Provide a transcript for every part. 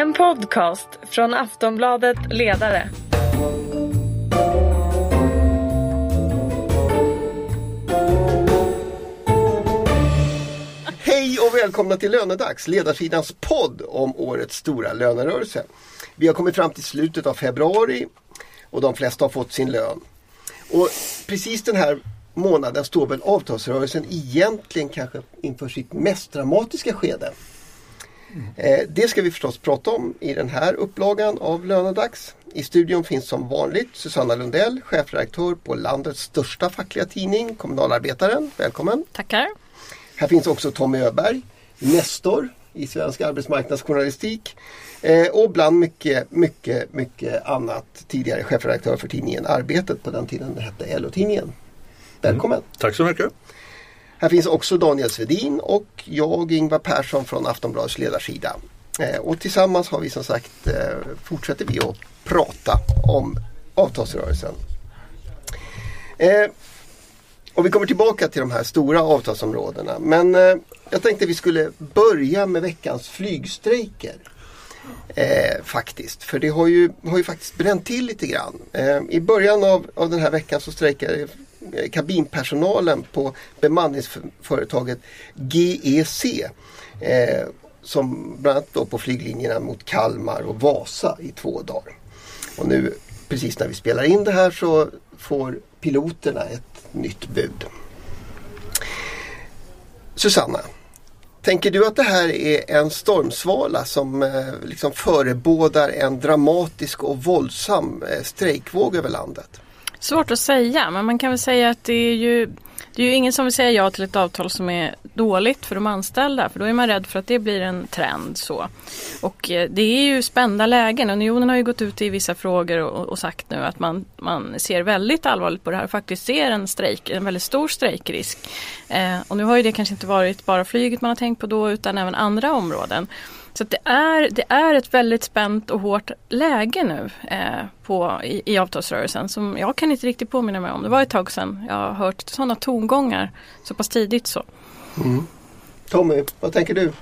En podcast från Aftonbladet Ledare. Hej och välkomna till Lönedags, ledarsidans podd om årets stora lönerörelse. Vi har kommit fram till slutet av februari och de flesta har fått sin lön. Och precis den här månaden står väl avtalsrörelsen egentligen kanske inför sitt mest dramatiska skede. Eh, det ska vi förstås prata om i den här upplagan av Lönedags. I studion finns som vanligt Susanna Lundell, chefredaktör på landets största fackliga tidning Kommunalarbetaren. Välkommen! Tackar! Här finns också Tommy Öberg, nestor i svensk arbetsmarknadsjournalistik eh, och bland mycket, mycket, mycket annat tidigare chefredaktör för tidningen Arbetet på den tiden det hette LO-tidningen. Välkommen! Mm. Tack så mycket! Här finns också Daniel Svedin och jag, Ingvar Persson från Aftonbladets ledarsida. Eh, och tillsammans har vi som sagt eh, fortsätter vi att prata om avtalsrörelsen. Eh, och vi kommer tillbaka till de här stora avtalsområdena. Men jag tänkte vi skulle börja med veckans flygstrejker. Eh, faktiskt, för det har ju, har ju faktiskt bränt till lite grann. Eh, I början av, av den här veckan så strejkade kabinpersonalen på bemanningsföretaget GEC. Eh, som bland annat då på flyglinjerna mot Kalmar och Vasa i två dagar. Och nu precis när vi spelar in det här så får piloterna ett nytt bud. Susanna, tänker du att det här är en stormsvala som eh, liksom förebådar en dramatisk och våldsam eh, strejkvåg över landet? Svårt att säga, men man kan väl säga att det är ju det är ju ingen som vill säga ja till ett avtal som är dåligt för de anställda för då är man rädd för att det blir en trend. så. Och eh, det är ju spända lägen. Unionen har ju gått ut i vissa frågor och, och sagt nu att man, man ser väldigt allvarligt på det här och faktiskt ser en strejk, en väldigt stor strejkrisk. Eh, och nu har ju det kanske inte varit bara flyget man har tänkt på då utan även andra områden. Så det, är, det är ett väldigt spänt och hårt läge nu eh, på, i, i avtalsrörelsen som jag kan inte riktigt påminna mig om. Det var ett tag sedan jag har hört sådana tongångar så pass tidigt så. Mm. Tommy, vad tänker du?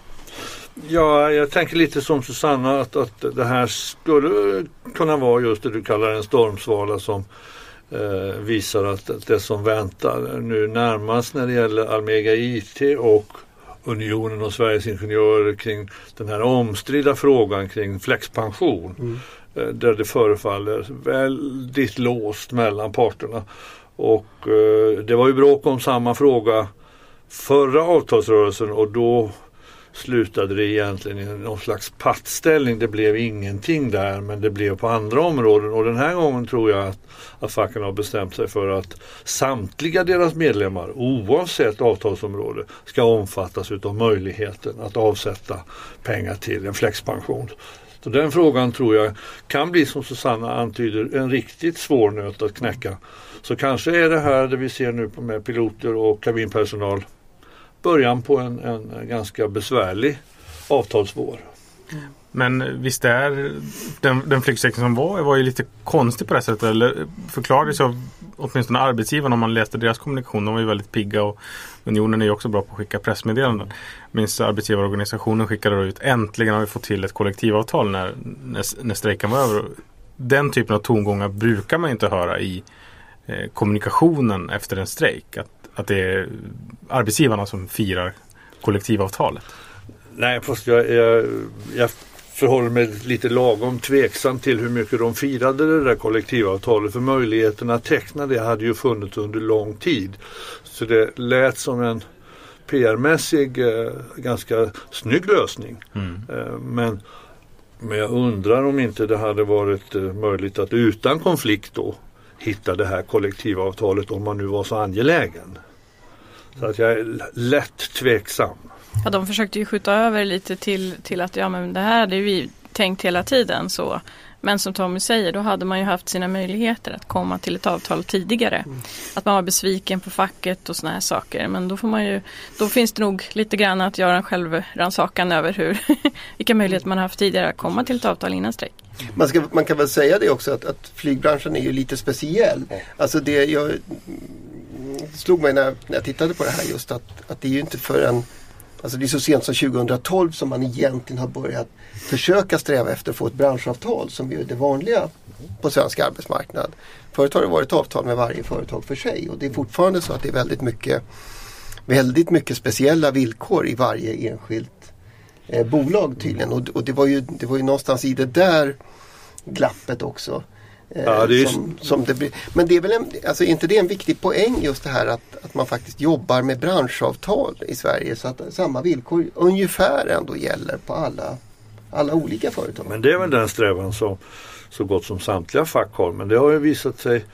Ja, jag tänker lite som Susanna att, att det här skulle kunna vara just det du kallar en stormsvala som eh, visar att, att det som väntar nu närmast när det gäller Almega IT och Unionen och Sveriges Ingenjörer kring den här omstridda frågan kring flexpension. Mm. Eh, där det förefaller väldigt låst mellan parterna. Och eh, det var ju bråk om samma fråga förra avtalsrörelsen och då slutade det egentligen i någon slags pattställning. Det blev ingenting där men det blev på andra områden och den här gången tror jag att, att facken har bestämt sig för att samtliga deras medlemmar oavsett avtalsområde ska omfattas utav möjligheten att avsätta pengar till en flexpension. Så den frågan tror jag kan bli som Susanna antyder en riktigt svår nöt att knäcka. Så kanske är det här det vi ser nu med piloter och kabinpersonal början på en, en ganska besvärlig avtalsvår. Men visst är den, den flygsträckning som var, var ju lite konstig på det sättet. Eller förklarades av åtminstone arbetsgivarna om man läste deras kommunikation. De var ju väldigt pigga och Unionen är ju också bra på att skicka pressmeddelanden. Minns arbetsgivarorganisationen skickade då ut äntligen har vi fått till ett kollektivavtal när, när, när strejken var över. Den typen av tongångar brukar man inte höra i eh, kommunikationen efter en strejk. Att att det är arbetsgivarna som firar kollektivavtalet? Nej, fast jag, jag, jag förhåller mig lite lagom tveksam till hur mycket de firade det där kollektivavtalet. För möjligheten att teckna det hade ju funnits under lång tid. Så det lät som en PR-mässig eh, ganska snygg lösning. Mm. Eh, men, men jag undrar om inte det hade varit eh, möjligt att utan konflikt då hitta det här kollektivavtalet om man nu var så angelägen. Så att jag är lätt tveksam. Ja, de försökte ju skjuta över lite till, till att ja, men det här hade vi tänkt hela tiden. så. Men som Tommy säger, då hade man ju haft sina möjligheter att komma till ett avtal tidigare. Mm. Att man var besviken på facket och sådana här saker. Men då, får man ju, då finns det nog lite grann att göra en självrannsakan över hur, vilka möjligheter man har haft tidigare att komma till ett avtal innan strejk. Man, ska, man kan väl säga det också att, att flygbranschen är ju lite speciell. Alltså det, jag, slog mig när, när jag tittade på det här just att, att det är ju inte förrän Alltså det är så sent som 2012 som man egentligen har börjat försöka sträva efter att få ett branschavtal som är det vanliga på svensk arbetsmarknad. Förut har det varit avtal med varje företag för sig och det är fortfarande så att det är väldigt mycket, väldigt mycket speciella villkor i varje enskilt eh, bolag tydligen. Och, och det, var ju, det var ju någonstans i det där glappet också eh, Ja, det som, som det. Men det är väl en, alltså, inte det en viktig poäng just det här att, att man faktiskt jobbar med branschavtal i Sverige så att samma villkor ungefär ändå gäller på alla, alla olika företag. Men det är väl den strävan som så gott som samtliga fack har. Men det har ju visat sig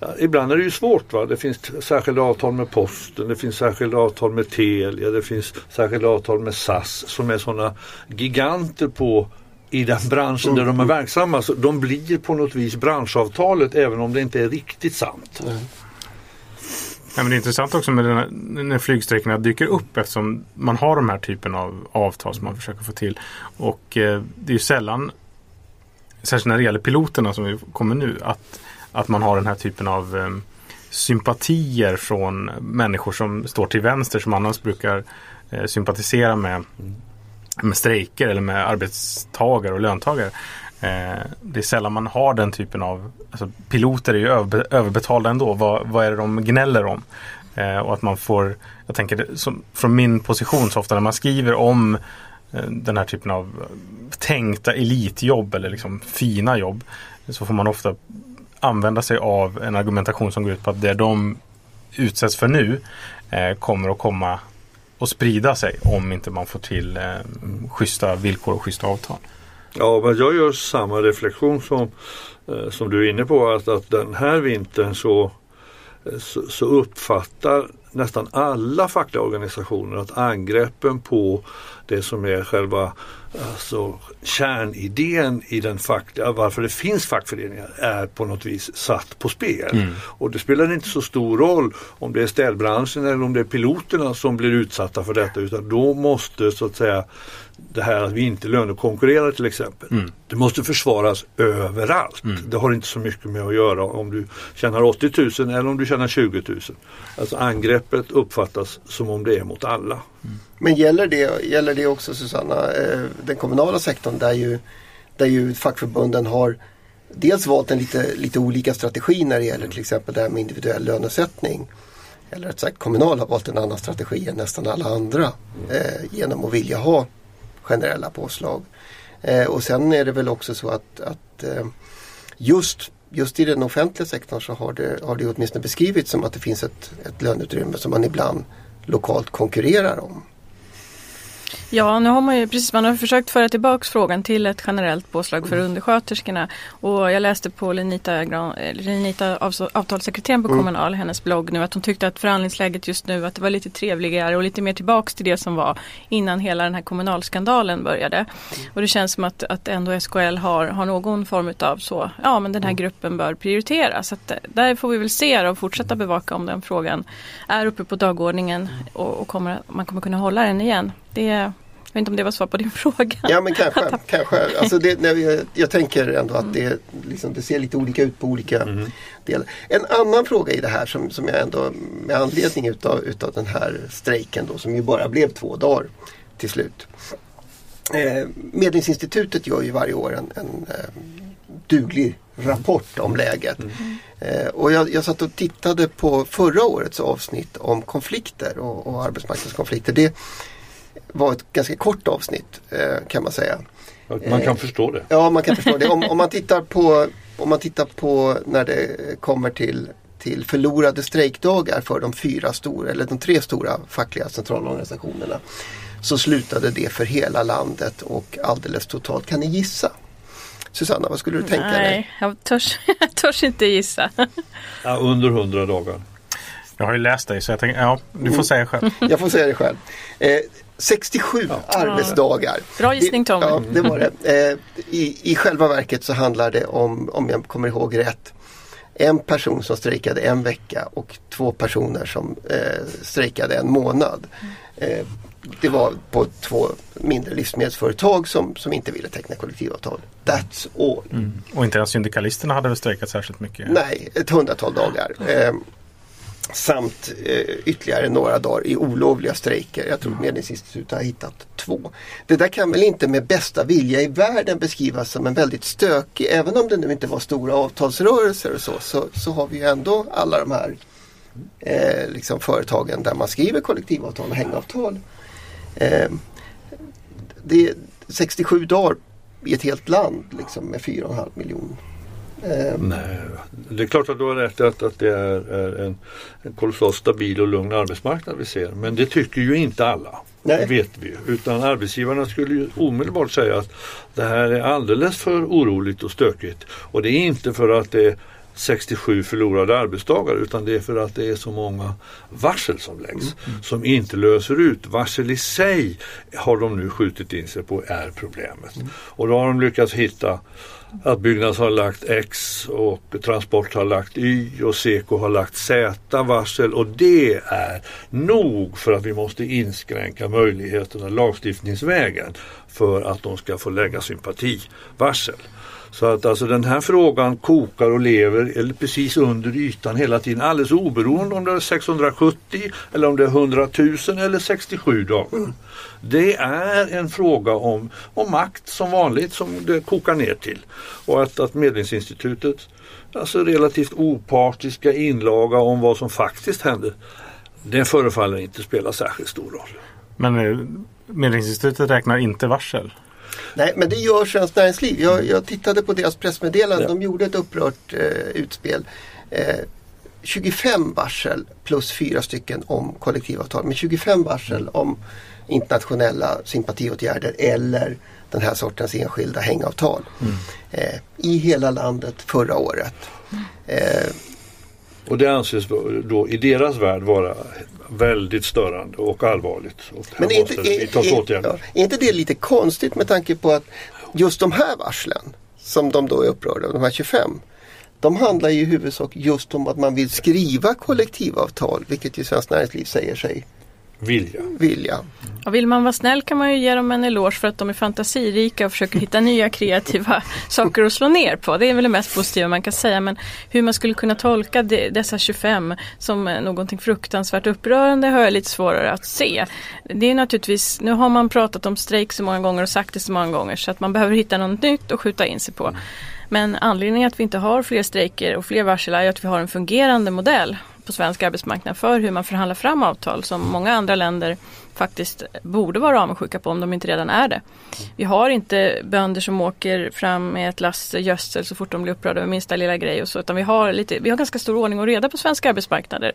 Ja, ibland är det ju svårt. Va? Det finns särskilda avtal med Posten, det finns särskilda avtal med Telia, det finns särskilda avtal med SAS som är sådana giganter på i den branschen där de är verksamma. Så de blir på något vis branschavtalet även om det inte är riktigt sant. Ja, men det är intressant också med den här, när flygsträckorna dyker upp eftersom man har de här typen av avtal som man försöker få till. Och eh, det är ju sällan, särskilt när det gäller piloterna som vi kommer nu, att, att man har den här typen av eh, sympatier från människor som står till vänster som annars brukar eh, sympatisera med, med strejker eller med arbetstagare och löntagare. Eh, det är sällan man har den typen av alltså, Piloter är ju överbetalda ändå. Vad, vad är det de gnäller om? Eh, och att man får Jag tänker som, från min position så ofta när man skriver om eh, den här typen av eh, tänkta elitjobb eller liksom fina jobb så får man ofta använda sig av en argumentation som går ut på att det de utsätts för nu eh, kommer att komma och sprida sig om inte man får till eh, schyssta villkor och schyssta avtal. Ja, men jag gör samma reflektion som, eh, som du är inne på att, att den här vintern så, så, så uppfattar nästan alla fackliga organisationer att angreppen på det som är själva alltså, kärnidén i den fackliga, varför det finns fackföreningar, är på något vis satt på spel. Och det spelar inte så stor roll om det är städbranschen eller om det är piloterna som blir utsatta för detta utan då måste så att säga det här att vi inte lönekonkurrerar till exempel. Det måste försvaras överallt. Det har inte så mycket med att göra om du tjänar 80 000 eller om du tjänar 20 000. Alltså angreppet uppfattas som om det är mot alla. Men gäller det, gäller det också Susanna, eh, den kommunala sektorn där ju, där ju fackförbunden har dels valt en lite, lite olika strategi när det gäller till exempel det här med individuell lönesättning. Eller rätt sagt Kommunal har valt en annan strategi än nästan alla andra eh, genom att vilja ha generella påslag. Eh, och sen är det väl också så att, att eh, just, just i den offentliga sektorn så har det, har det åtminstone beskrivits som att det finns ett, ett löneutrymme som man ibland lokalt konkurrerar om. Ja, nu har man ju precis man har försökt föra tillbaks frågan till ett generellt påslag för undersköterskorna. Och jag läste på Lenita, eh, Lenita avtalssekreteraren på Kommunal, hennes blogg nu, att hon tyckte att förhandlingsläget just nu att det var lite trevligare och lite mer tillbaks till det som var innan hela den här kommunalskandalen började. Och det känns som att, att ändå SKL har, har någon form av så, ja men den här gruppen bör prioriteras. Så att, eh, där får vi väl se och fortsätta bevaka om den frågan är uppe på dagordningen och, och kommer, man kommer kunna hålla den igen. Det, jag vet inte om det var svar på din fråga. Ja men kanske. kanske. Alltså det, när vi, jag tänker ändå att det, liksom, det ser lite olika ut på olika delar. En annan fråga i det här som, som jag ändå med anledning utav, utav den här strejken då som ju bara blev två dagar till slut. Eh, Medlingsinstitutet gör ju varje år en, en eh, duglig rapport om läget. Eh, och jag, jag satt och tittade på förra årets avsnitt om konflikter och, och arbetsmarknadskonflikter. Det var ett ganska kort avsnitt eh, kan man säga. Man kan förstå det. Ja, man kan förstå det. Om, om, man tittar på, om man tittar på när det kommer till, till förlorade strejkdagar för de fyra stora, eller de tre stora fackliga centralorganisationerna. Så slutade det för hela landet och alldeles totalt. Kan ni gissa? Susanna, vad skulle du tänka dig? Nej, jag törs, jag törs inte gissa. Ja, under 100 dagar. Jag har ju läst dig så jag tänker, ja, du får säga själv. Jag får säga det själv. Eh, 67 arbetsdagar. Bra gissning, Tommy. Ja, det var det. Eh, i, I själva verket så handlar det om, om jag kommer ihåg rätt, en person som strejkade en vecka och två personer som eh, strejkade en månad. Eh, det var på två mindre livsmedelsföretag som, som inte ville teckna kollektivavtal. That's all. Och inte ens syndikalisterna hade väl strejkat särskilt mycket. Nej, ett hundratal dagar. Eh, Samt eh, ytterligare några dagar i olovliga strejker. Jag tror Medlingsinstitutet har hittat två. Det där kan väl inte med bästa vilja i världen beskrivas som en väldigt stökig, även om det nu inte var stora avtalsrörelser och så, så, så har vi ju ändå alla de här eh, liksom företagen där man skriver kollektivavtal och hängavtal. Eh, det är 67 dagar i ett helt land liksom, med 4,5 miljoner Eh, Nej, det är klart att du har rätt att, att det är, är en, en kolossalt stabil och lugn arbetsmarknad vi ser. Men det tycker ju inte alla. Nej. Det vet vi Utan arbetsgivarna skulle ju omedelbart säga att det här är alldeles för oroligt och stökigt. Och det är inte för att det 67 förlorade arbetsdagar utan det är för att det är så många varsel som läggs mm. mm. som inte löser ut. Varsel i sig har de nu skjutit in sig på är problemet. Mm. Och då har de lyckats hitta att Byggnads har lagt X och Transport har lagt Y och Seko har lagt Z varsel och det är nog för att vi måste inskränka möjligheterna lagstiftningsvägen för att de ska få lägga sympativarsel. Så att alltså den här frågan kokar och lever eller precis under ytan hela tiden alldeles oberoende om det är 670 eller om det är 100 000 eller 67 dagar. Det är en fråga om, om makt som vanligt som det kokar ner till. Och att, att Medlingsinstitutet, alltså relativt opartiska inlaga om vad som faktiskt hände, det förefaller inte spela särskilt stor roll. Men eh, Medlingsinstitutet räknar inte varsel? Nej, men det gör Svenskt Näringsliv. Jag, jag tittade på deras pressmeddelande. Ja. De gjorde ett upprört eh, utspel. Eh, 25 varsel plus fyra stycken om kollektivavtal. Men 25 varsel mm. om internationella sympatiåtgärder eller den här sortens enskilda hängavtal. Mm. Eh, I hela landet förra året. Och det anses då i deras värld vara väldigt störande och allvarligt. Och Men är inte, är, är, ja, är inte det lite konstigt med tanke på att just de här varslen som de då är upprörda de här 25 de handlar ju i huvudsak just om att man vill skriva kollektivavtal, vilket ju Svenskt Näringsliv säger sig vilja. vilja. Och vill man vara snäll kan man ju ge dem en eloge för att de är fantasirika och försöker hitta nya kreativa saker att slå ner på. Det är väl det mest positiva man kan säga. Men hur man skulle kunna tolka de, dessa 25 som någonting fruktansvärt upprörande har jag lite svårare att se. Det är naturligtvis, nu har man pratat om strejk så många gånger och sagt det så många gånger så att man behöver hitta något nytt att skjuta in sig på. Men anledningen att vi inte har fler strejker och fler varsel är att vi har en fungerande modell på svensk arbetsmarknad för hur man förhandlar fram avtal som många andra länder faktiskt borde vara avundsjuka på om de inte redan är det. Vi har inte bönder som åker fram med ett lass gödsel så fort de blir upprörda över minsta lilla grej och så utan vi har, lite, vi har ganska stor ordning och reda på svenska arbetsmarknader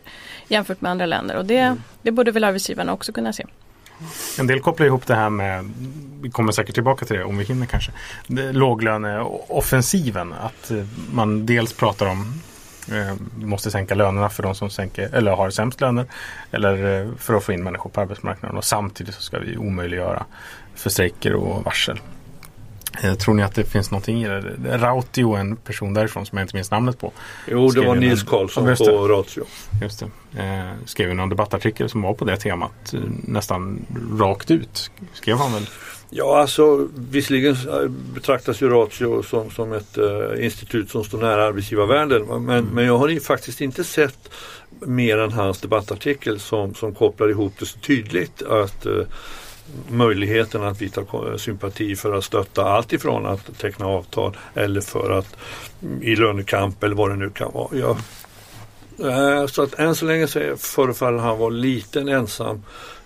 jämfört med andra länder och det, det borde väl arbetsgivarna också kunna se. En del kopplar ihop det här med, vi kommer säkert tillbaka till det om vi hinner kanske, låglöneoffensiven. Att man dels pratar om vi måste sänka lönerna för de som sänker, eller har sämst löner. Eller eh, för att få in människor på arbetsmarknaden. Och samtidigt så ska vi omöjliggöra för strejker och varsel. Eh, tror ni att det finns någonting i det? Rautio, en person därifrån som jag inte minns namnet på. Jo, det var Nils Karlsson på Ratio. Just det. Eh, skrev någon debattartikel som var på det temat. nästan rakt ut. Skrev han väl Ja, alltså visserligen betraktas ju Ratio som, som ett uh, institut som står nära arbetsgivarvärlden. Men, mm. men jag har faktiskt inte sett mer än hans debattartikel som, som kopplar ihop det så tydligt att uh, möjligheten att visa sympati för att stötta allt ifrån att teckna avtal eller för att mm, i lönekamp eller vad det nu kan vara. Jag, uh, så att än så länge så förefaller han vara liten ensam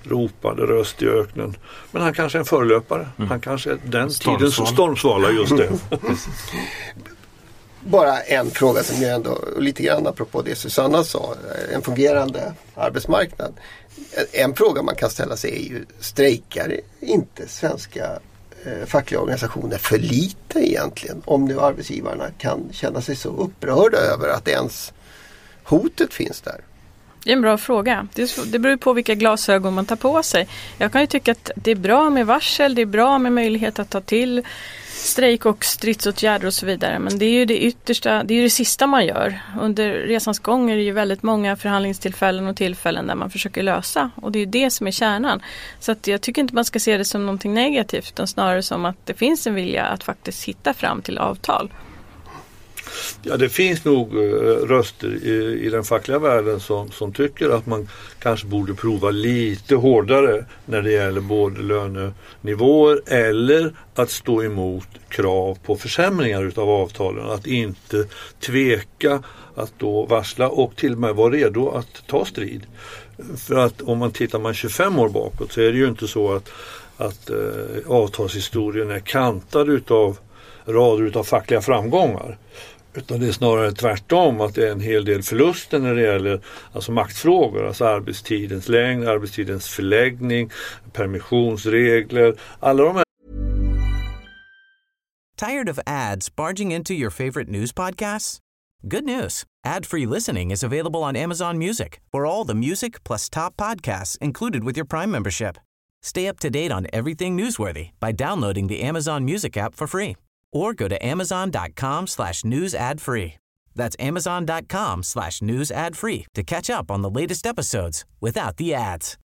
ropande röst i öknen. Men han kanske är en förlöpare. Mm. Han kanske är den tidens stormsvala just det. Bara en fråga som jag ändå, lite grann apropå det Susanna sa, en fungerande arbetsmarknad. En fråga man kan ställa sig är ju, strejkar inte svenska eh, fackliga organisationer för lite egentligen? Om nu arbetsgivarna kan känna sig så upprörda över att ens hotet finns där. Det är en bra fråga. Det, det beror på vilka glasögon man tar på sig. Jag kan ju tycka att det är bra med varsel, det är bra med möjlighet att ta till strejk och stridsåtgärder och så vidare. Men det är ju det yttersta, det är det sista man gör. Under resans gång är det ju väldigt många förhandlingstillfällen och tillfällen där man försöker lösa. Och det är det som är kärnan. Så att jag tycker inte man ska se det som någonting negativt utan snarare som att det finns en vilja att faktiskt hitta fram till avtal. Ja, det finns nog eh, röster i, i, den fackliga världen som, som tycker att man kanske borde prova lite hårdare när det gäller både lönenivåer eller att stå emot krav på försämringar utav avtalen. Att inte tveka att då varsla och till och med vara redo att ta strid. För att om man tittar man 25 år bakåt så är det ju inte så att, att eh, avtalshistorien är kantad utav rader utav fackliga framgångar. Utan det är snarare tvärtom att det är en hel del förluster när det gäller alltså maktfrågor. Alltså arbetstidens längd, arbetstidens förläggning, permissionsregler. Alla de här Tired of ads barging into your favorite news podcasts? Good news. Ad-free listening is available on Amazon Music for all the music plus top podcasts included with your Prime membership. Stay up to date on everything newsworthy by downloading the Amazon Music app for free or go to amazon.com slash news ad free. That's amazon.com slash news ad free to catch up on the latest episodes without the ads.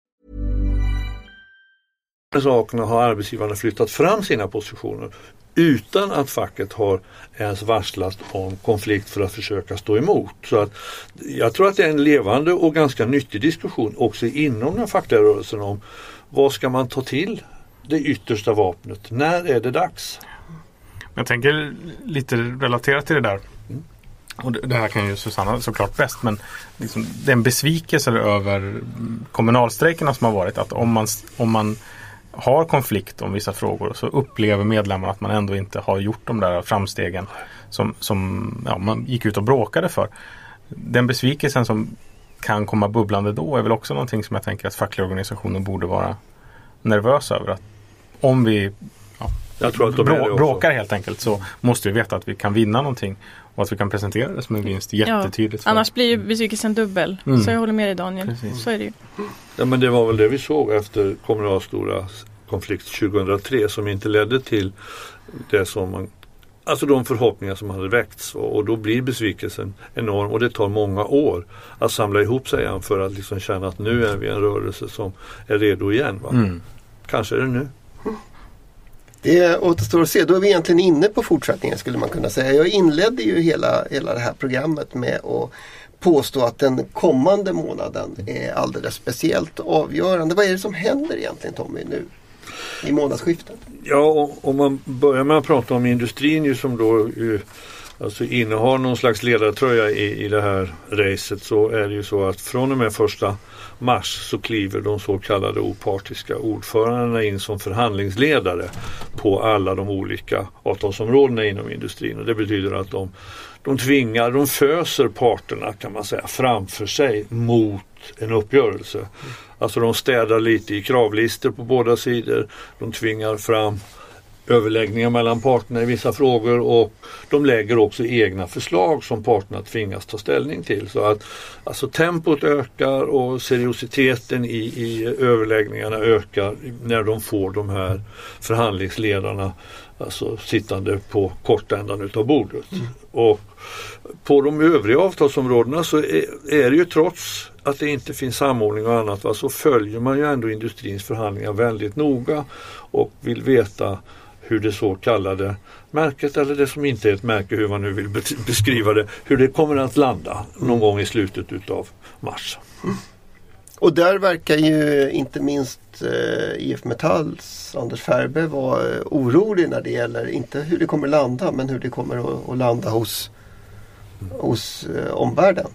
sakerna har arbetsgivarna flyttat fram sina positioner utan att facket har ens varslat om konflikt för att försöka stå emot. Så att jag tror att det är en levande och ganska nyttig diskussion också inom den fackliga rörelsen om vad ska man ta till det yttersta vapnet? När är det dags? Jag tänker lite relaterat till det där. Och det här kan ju Susanna såklart bäst men liksom, den besvikelse över kommunalstrejkerna som har varit att om man, om man har konflikt om vissa frågor så upplever medlemmarna att man ändå inte har gjort de där framstegen som, som ja, man gick ut och bråkade för. Den besvikelsen som kan komma bubblande då är väl också någonting som jag tänker att fackliga organisationer borde vara nervösa över. Att om vi jag tror att de Brå, bråkar helt enkelt så måste vi veta att vi kan vinna någonting. Och att vi kan presentera det som en vinst jättetydligt. Ja, annars blir ju besvikelsen dubbel. Mm. Så jag håller med dig Daniel. Precis. Så är det ju. Ja men det var väl det vi såg efter Kommunals stora konflikt 2003 som inte ledde till det som man Alltså de förhoppningar som hade väckts och, och, då blir besvikelsen enorm och det tar många år att samla ihop sig för att liksom känna att nu är vi en rörelse som är redo igen. Mm. Kanske är det nu. Det återstår att se. Då är vi egentligen inne på fortsättningen skulle man kunna säga. Jag inledde ju hela, hela det här programmet med att påstå att den kommande månaden är alldeles speciellt avgörande. Vad är det som händer egentligen Tommy nu? I månadsskiftet? Ja, om man börjar med att prata om industrin ju som då ju, alltså innehar någon slags ledartröja i, i det här racet så är det ju så att från och med första mars så kliver de så kallade opartiska ordförandena in som förhandlingsledare på alla de olika avtalsområdena inom industrin. Och det betyder att de, de tvingar, de föser parterna kan man säga framför sig mot en uppgörelse. Alltså de städar lite i kravlistor på båda sidor. De tvingar fram överläggningar mellan parterna i vissa frågor och de lägger också egna förslag som parterna tvingas ta ställning till. Så att alltså tempot ökar och seriositeten i, i överläggningarna ökar när de får de här förhandlingsledarna alltså sittande på kortändan utav bordet. Mm. Och på de övriga avtalsområdena så är, är det ju trots att det inte finns samordning och annat va, så följer man ju ändå industrins förhandlingar väldigt noga och vill veta hur det så kallade märket eller det som inte är ett märke, hur man nu vill beskriva det, hur det kommer att landa någon gång i slutet utav mars. Mm. Och där verkar ju inte minst eh, IF Metalls Anders Färbe vara eh, orolig när det gäller, inte hur det kommer landa, men hur det kommer att, landa hos, hos eh, omvärlden.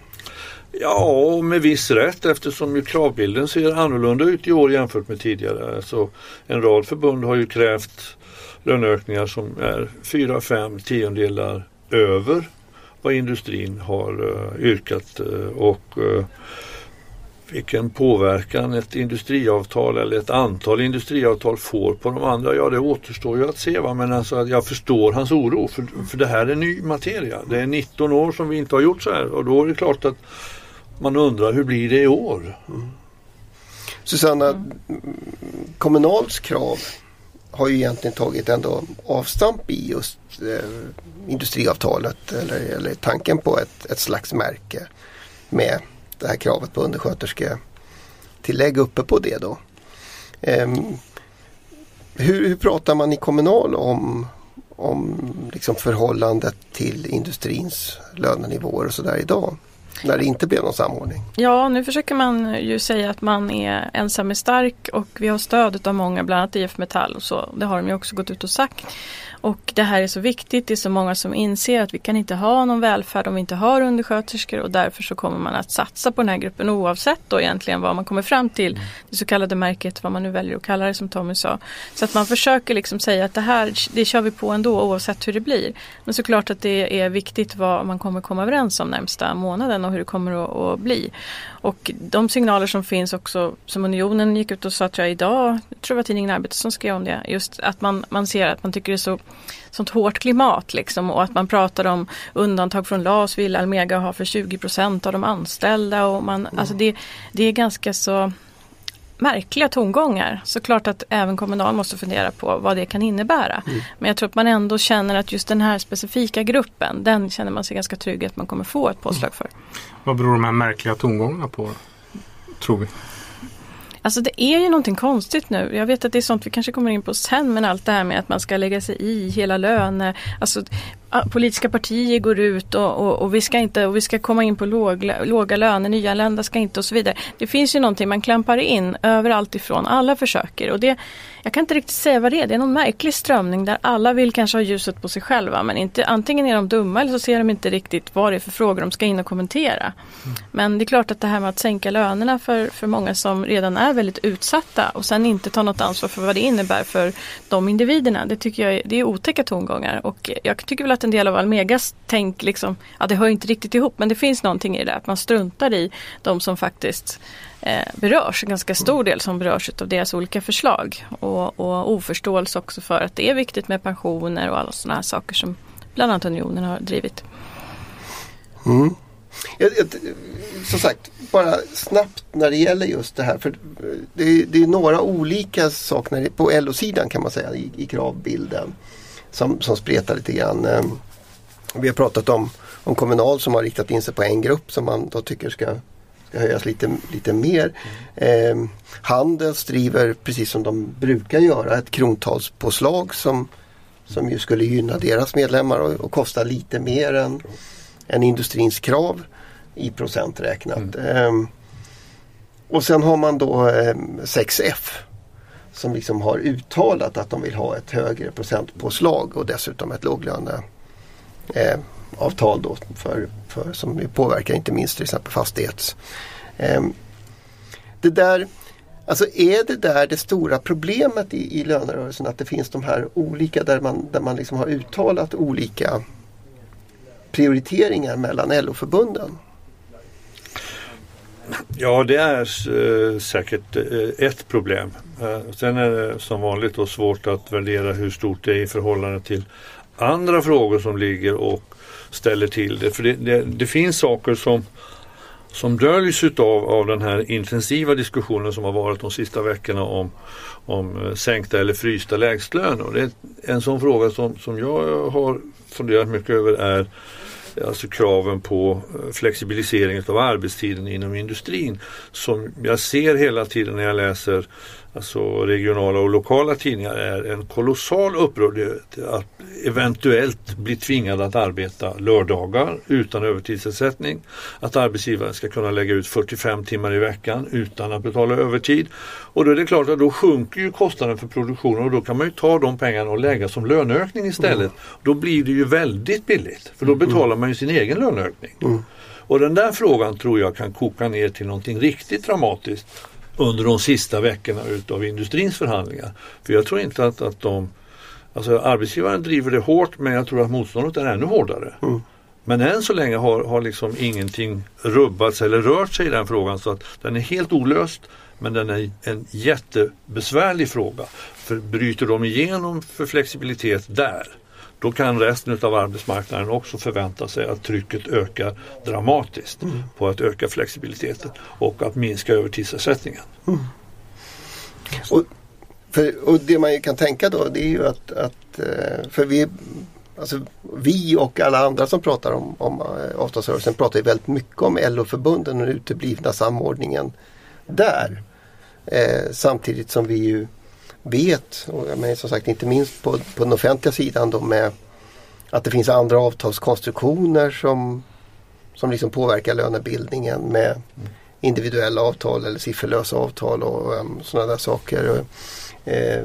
Ja, med viss rätt eftersom ju kravbilden ser annorlunda ut i år jämfört med tidigare. Så en rad förbund har ju krävt löneökningar som är 4-5 tiondelar över vad industrin har uh, yrkat uh, och uh, vilken påverkan ett industriavtal eller ett antal industriavtal får på de andra, ja det återstår ju att se. Va? Men alltså, jag förstår hans oro för, för det här är ny materia. Det är 19 år som vi inte har gjort så här och då är det klart att man undrar hur blir det i år? Mm. Susanna, Kommunals krav har ju egentligen tagit ändå avstamp i just eh, industriavtalet eller, eller tanken på ett, ett slags märke med det här kravet på underskötersketillägg uppe på det då. Eh, hur, hur pratar man i Kommunal om, om liksom förhållandet till industrins lönenivåer och sådär idag? När det inte blev någon samordning. Ja, nu försöker man ju säga att man är ensam är stark och vi har stöd av många, bland annat IF Metall och så. Det har de ju också gått ut och sagt. Och det här är så viktigt, det är så många som inser att vi kan inte ha någon välfärd om vi inte har undersköterskor och därför så kommer man att satsa på den här gruppen oavsett då egentligen vad man kommer fram till. Det så kallade märket, vad man nu väljer att kalla det som Tommy sa. Så att man försöker liksom säga att det här, det kör vi på ändå oavsett hur det blir. Men såklart att det är viktigt vad man kommer komma överens om närmsta månaden och hur det kommer att, att bli. Och de signaler som finns också, som Unionen gick ut och sa tror jag idag, jag tror det var tidningen Arbetet som skrev om det, just att man, man ser att man tycker det är så sånt hårt klimat liksom och att man pratar om undantag från LAS vill Almega ha för 20% av de anställda och man, mm. alltså det, det är ganska så märkliga tongångar. Såklart att även Kommunal måste fundera på vad det kan innebära. Mm. Men jag tror att man ändå känner att just den här specifika gruppen, den känner man sig ganska trygg att man kommer få ett påslag för. Vad beror de här märkliga tongångarna på? Tror vi? Alltså det är ju någonting konstigt nu. Jag vet att det är sånt vi kanske kommer in på sen men allt det här med att man ska lägga sig i hela löner. Eh, alltså ah, politiska partier går ut och, och, och, vi ska inte och vi ska komma in på låg, låga löner, nyanlända ska inte och så vidare. Det finns ju någonting man klampar in överallt ifrån. Alla försöker och det, jag kan inte riktigt säga vad det är. Det är någon märklig strömning där alla vill kanske ha ljuset på sig själva men inte, antingen är de dumma eller så ser de inte riktigt vad det är för frågor de ska in och kommentera. Mm. Men det är klart att det här med att sänka lönerna för, för många som redan är väldigt utsatta och sen inte ta något ansvar för vad det innebär för de individerna. Det tycker jag är, det är otäcka tongångar och jag tycker väl att en del av Almegas tänk liksom, ja det hör inte riktigt ihop men det finns någonting i det att man struntar i de som faktiskt Eh, berörs, en ganska stor del som berörs av deras olika förslag och, och oförståelse också för att det är viktigt med pensioner och alla sådana här saker som bland annat Unionen har drivit. Mm. Jag, jag, som sagt, bara snabbt när det gäller just det här. För det, är, det är några olika saker på LO-sidan kan man säga i, i kravbilden som, som spretar lite grann. Ehm, vi har pratat om, om Kommunal som har riktat in sig på en grupp som man då tycker ska, ska höjas lite, lite mer. Mm. Eh, Handels driver precis som de brukar göra ett krontalspåslag som, som ju skulle gynna deras medlemmar och, och kosta lite mer än, än industrins krav i procent räknat. Mm. Eh, och sen har man då eh, 6F som liksom har uttalat att de vill ha ett högre procentpåslag och dessutom ett låglöneavtal eh, då för, för, som påverkar inte minst till exempel fastighets. Ehm, det där, alltså är det där det stora problemet i, i lönerörelsen att det finns de här olika där man, där man liksom har uttalat olika prioriteringar mellan LO-förbunden? Ja, det är eh, säkert eh, ett problem. Eh, sen är det som vanligt då svårt att värdera hur stort det är i förhållande till andra frågor som ligger och ställer till det. För det, det, det finns saker som, som döljs utav av den här intensiva diskussionen som har varit de sista veckorna om, om eh, sänkta eller frysta lägstlöner. Det är en sån fråga som, som jag har funderat mycket över är alltså kraven på eh, flexibilisering av arbetstiden inom industrin som jag ser hela tiden när jag läser alltså regionala och lokala tidningar är en kolossal upprördhet att eventuellt bli tvingad att arbeta lördagar utan övertidsersättning. Att arbetsgivaren ska kunna lägga ut 45 timmar i veckan utan att betala övertid. Och då är det klart att då sjunker ju kostnaden för produktionen och då kan man ju ta de pengarna och lägga som löneökning istället. Mm. Då blir det ju väldigt billigt för då mm. betalar man ju sin egen löneökning. Mm. Och den där frågan tror jag kan koka ner till någonting riktigt dramatiskt under de sista veckorna utav industrins förhandlingar. För jag tror inte att, att de Alltså arbetsgivaren driver det hårt men jag tror att motståndet är ännu hårdare. Mm. Men än så länge har, har liksom ingenting rubbats eller rört sig i den frågan så att den är helt olöst. Men den är en jättebesvärlig fråga. För bryter de igenom för flexibilitet där då kan resten av arbetsmarknaden också förvänta sig att trycket ökar dramatiskt mm. på att öka flexibiliteten och att minska övertidsersättningen. Mm. Och, för, och det man kan tänka då det är ju att, att eh, för vi Alltså, vi och alla andra som pratar om, om eh, avtalsrörelsen pratar ju väldigt mycket om LO-förbunden och den uteblivna samordningen där. Eh, samtidigt som vi ju vet, och men som sagt inte minst på, på den offentliga sidan då med att det finns andra avtalskonstruktioner som, som liksom påverkar lönebildningen med individuella avtal eller sifferlösa avtal och um, sådana där saker. Eh,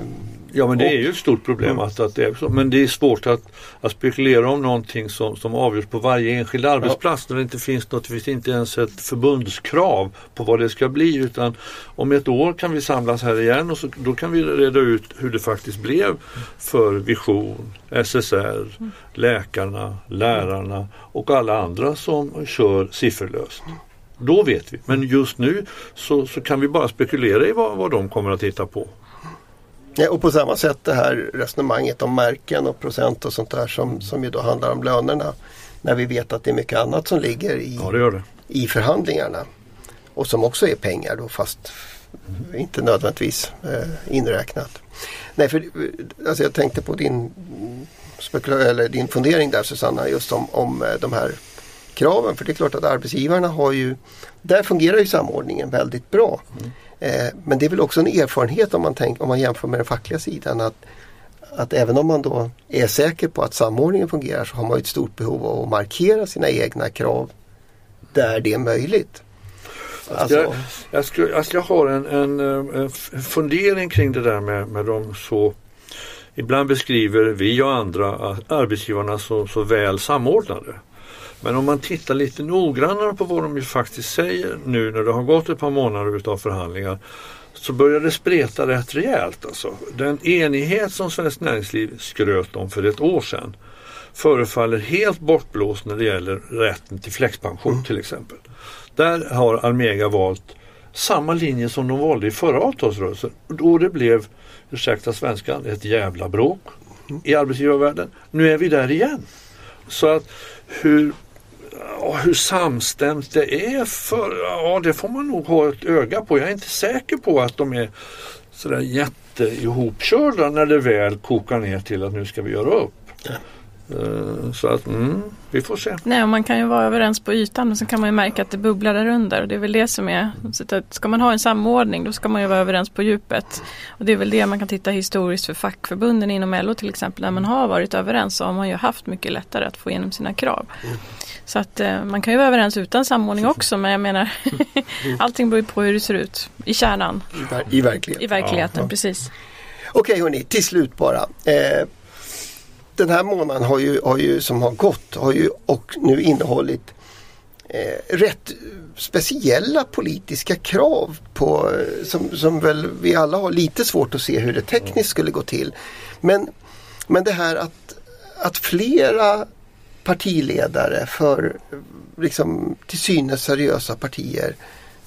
Ja men det är ju ett stort problem att, att det är så. Men det är svårt att, att spekulera om någonting som, som avgörs på varje enskild arbetsplats när det inte finns något, det finns inte ens ett förbundskrav på vad det ska bli utan om ett år kan vi samlas här igen och så, då kan vi reda ut hur det faktiskt blev för Vision, SSR, läkarna, lärarna och alla andra som kör sifferlöst. Då vet vi. Men just nu så, så kan vi bara spekulera i vad, vad de kommer att hitta på. Ja, och på samma sätt det här resonemanget om märken och procent och sånt där som, som ju då handlar om lönerna. När vi vet att det är mycket annat som ligger i, Ja det det. i förhandlingarna. Och som också är pengar då fast inte nödvändigtvis eh, inräknat. Nej, för alltså jag tänkte på din, eller din fundering där Susanna just om, om eh, de här kraven. För det är klart att arbetsgivarna har ju, där fungerar ju samordningen väldigt bra. Eh, men det är väl också en erfarenhet om man, tänk, om man jämför med den fackliga sidan att, att även om man då är säker på att samordningen fungerar så har man ju ett stort behov av att markera sina egna krav där det är möjligt. Alltså, Jag, jag, skulle, alltså jag har en, en, en fundering kring det där med, med de så Ibland beskriver vi och andra arbetsgivarna så, så väl samordnade. Men om man tittar lite noggrannare på vad de ju faktiskt säger nu när det har gått ett par månader utav förhandlingar så börjar det spreta rätt rejält. Alltså. Den enighet som Svenskt Näringsliv skröt om för ett år sedan förefaller helt bortblåst när det gäller rätten till flexpension till exempel. Där har Almega valt samma linje som de valde i förra avtalsrörelsen. Då det blev, ursäkta svenskan, ett jävla bråk i arbetsgivarvärlden. Nu är vi där igen. Så att hur, ja, hur samstämt det är, för, ja, det får man nog ha ett öga på. Jag är inte säker på att de är sådär jätte ihopkörda när det väl kokar ner till att nu ska vi göra upp. Eh, Så att mm, vi får se. Nej, man kan ju vara överens på ytan men så kan man ju märka att det bubblar där under. Och det är väl det som är, så att ska man ha en samordning då ska man ju vara överens på djupet. Och det är väl det man kan titta historiskt för fackförbunden inom LO till exempel. När man har varit överens så har man ju haft mycket lättare att få igenom sina krav. Så att eh, man kan ju vara överens utan samordning också men jag menar allting beror ju på hur det ser ut i kärnan, i, ver- I verkligheten. i verkligheten, precis. Okej hörni, till slut bara. Eh, den här månaden har ju, har ju, som har gått har ju och nu innehållit eh, rätt speciella politiska krav på, eh, som, som väl vi alla har lite svårt att se hur det tekniskt skulle gå till. Men, men det här att, att flera partiledare för liksom, till synes seriösa partier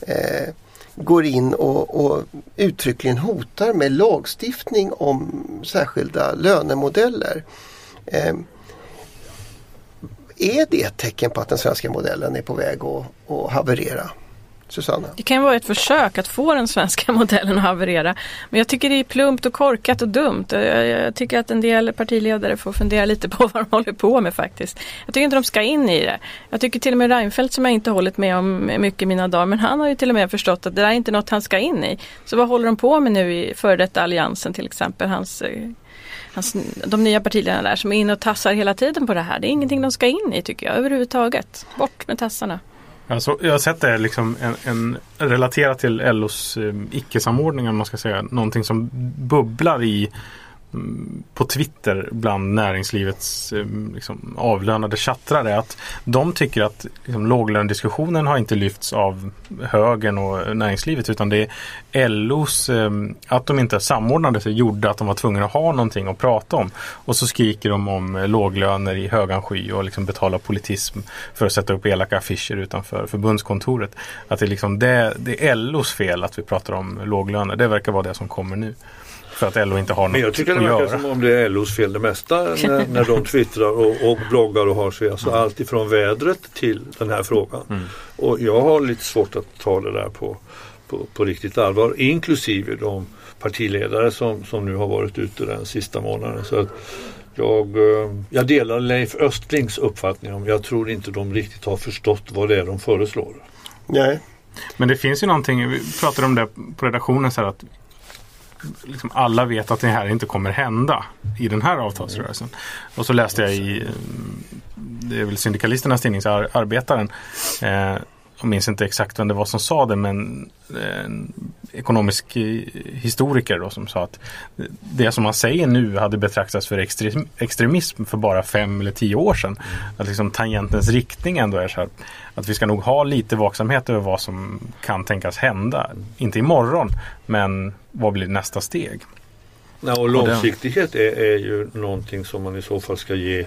eh, går in och, och uttryckligen hotar med lagstiftning om särskilda lönemodeller. Ehm, är det ett tecken på att den svenska modellen är på väg att, att haverera? Susanna? Det kan ju vara ett försök att få den svenska modellen att haverera. Men jag tycker det är plumpt och korkat och dumt. Jag, jag tycker att en del partiledare får fundera lite på vad de håller på med faktiskt. Jag tycker inte de ska in i det. Jag tycker till och med Reinfeldt som jag inte hållit med om mycket i mina dagar. Men han har ju till och med förstått att det där är inte något han ska in i. Så vad håller de på med nu i före detta alliansen till exempel? Hans, eh, hans, de nya partiledarna där som är inne och tassar hela tiden på det här. Det är ingenting de ska in i tycker jag överhuvudtaget. Bort med tassarna. Alltså, jag har sett det liksom en, en, relaterat till LOs eh, icke-samordning om man ska säga. Någonting som bubblar i på Twitter bland näringslivets eh, liksom, avlönade chattrare. Att de tycker att liksom, låglönediskussionen har inte lyfts av högern och näringslivet utan det är LOs, eh, att de inte samordnade sig gjorde att de var tvungna att ha någonting att prata om. Och så skriker de om eh, låglöner i högan sky och liksom betala politism för att sätta upp elaka affischer utanför förbundskontoret. Att det, liksom det, det är LOs fel att vi pratar om låglöner. Det verkar vara det som kommer nu. För att LO inte har Men jag något tycker att det verkar som om det är LOs fel det mesta när, när de twittrar och, och bloggar och har sig. Alltså allt ifrån vädret till den här frågan. Och jag har lite svårt att ta det där på, på, på riktigt allvar. Inklusive de partiledare som, som nu har varit ute den sista månaden. Så att jag, eh, jag delar Leif Östlings uppfattning om jag tror inte de riktigt har förstått vad det är de föreslår. Nej. Men det finns ju någonting, vi pratade om det på redaktionen så här att liksom alla vet att det här inte kommer hända i den här avtalsrörelsen. Och så läste jag i eh, det är väl syndikalisternas tidning, Arbetaren. Eh, jag minns inte exakt vem det var som sa det men en ekonomisk historiker då som sa att det som man säger nu hade betraktats för extremism för bara fem eller tio år sedan. Mm. Att liksom tangentens riktning ändå är så här att vi ska nog ha lite vaksamhet över vad som kan tänkas hända. Inte imorgon men vad blir nästa steg? Ja, och långsiktighet är, är ju någonting som man i så fall ska ge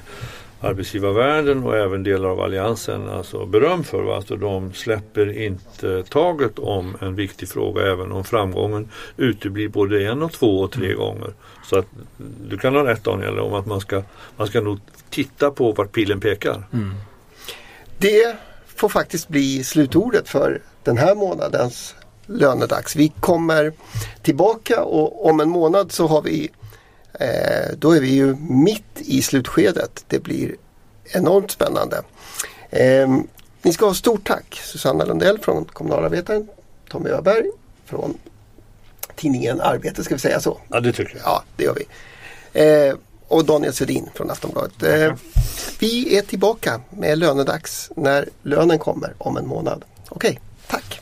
arbetsgivarvärlden och även delar av alliansen alltså beröm för. Va? Alltså de släpper inte taget om en viktig fråga även om framgången uteblir både en och två och tre mm. gånger. Så att du kan ha rätt Daniel om att man ska, man ska nog titta på vart pilen pekar. Mm. Det får faktiskt bli slutordet för den här månadens lönedags. Vi kommer tillbaka och om en månad så har vi Eh, då är vi ju mitt i slutskedet. Det blir enormt spännande. Eh, ni ska ha stort tack Susanna Lundell från Kommunalarbetaren, Tommy Öberg från tidningen Arbete, ska vi säga så? Ja, det tycker jag. Ja, det gör vi. Eh, och Daniel Sedin från Aftonbladet. Eh, vi är tillbaka med lönedags när lönen kommer om en månad. Okej, okay, tack.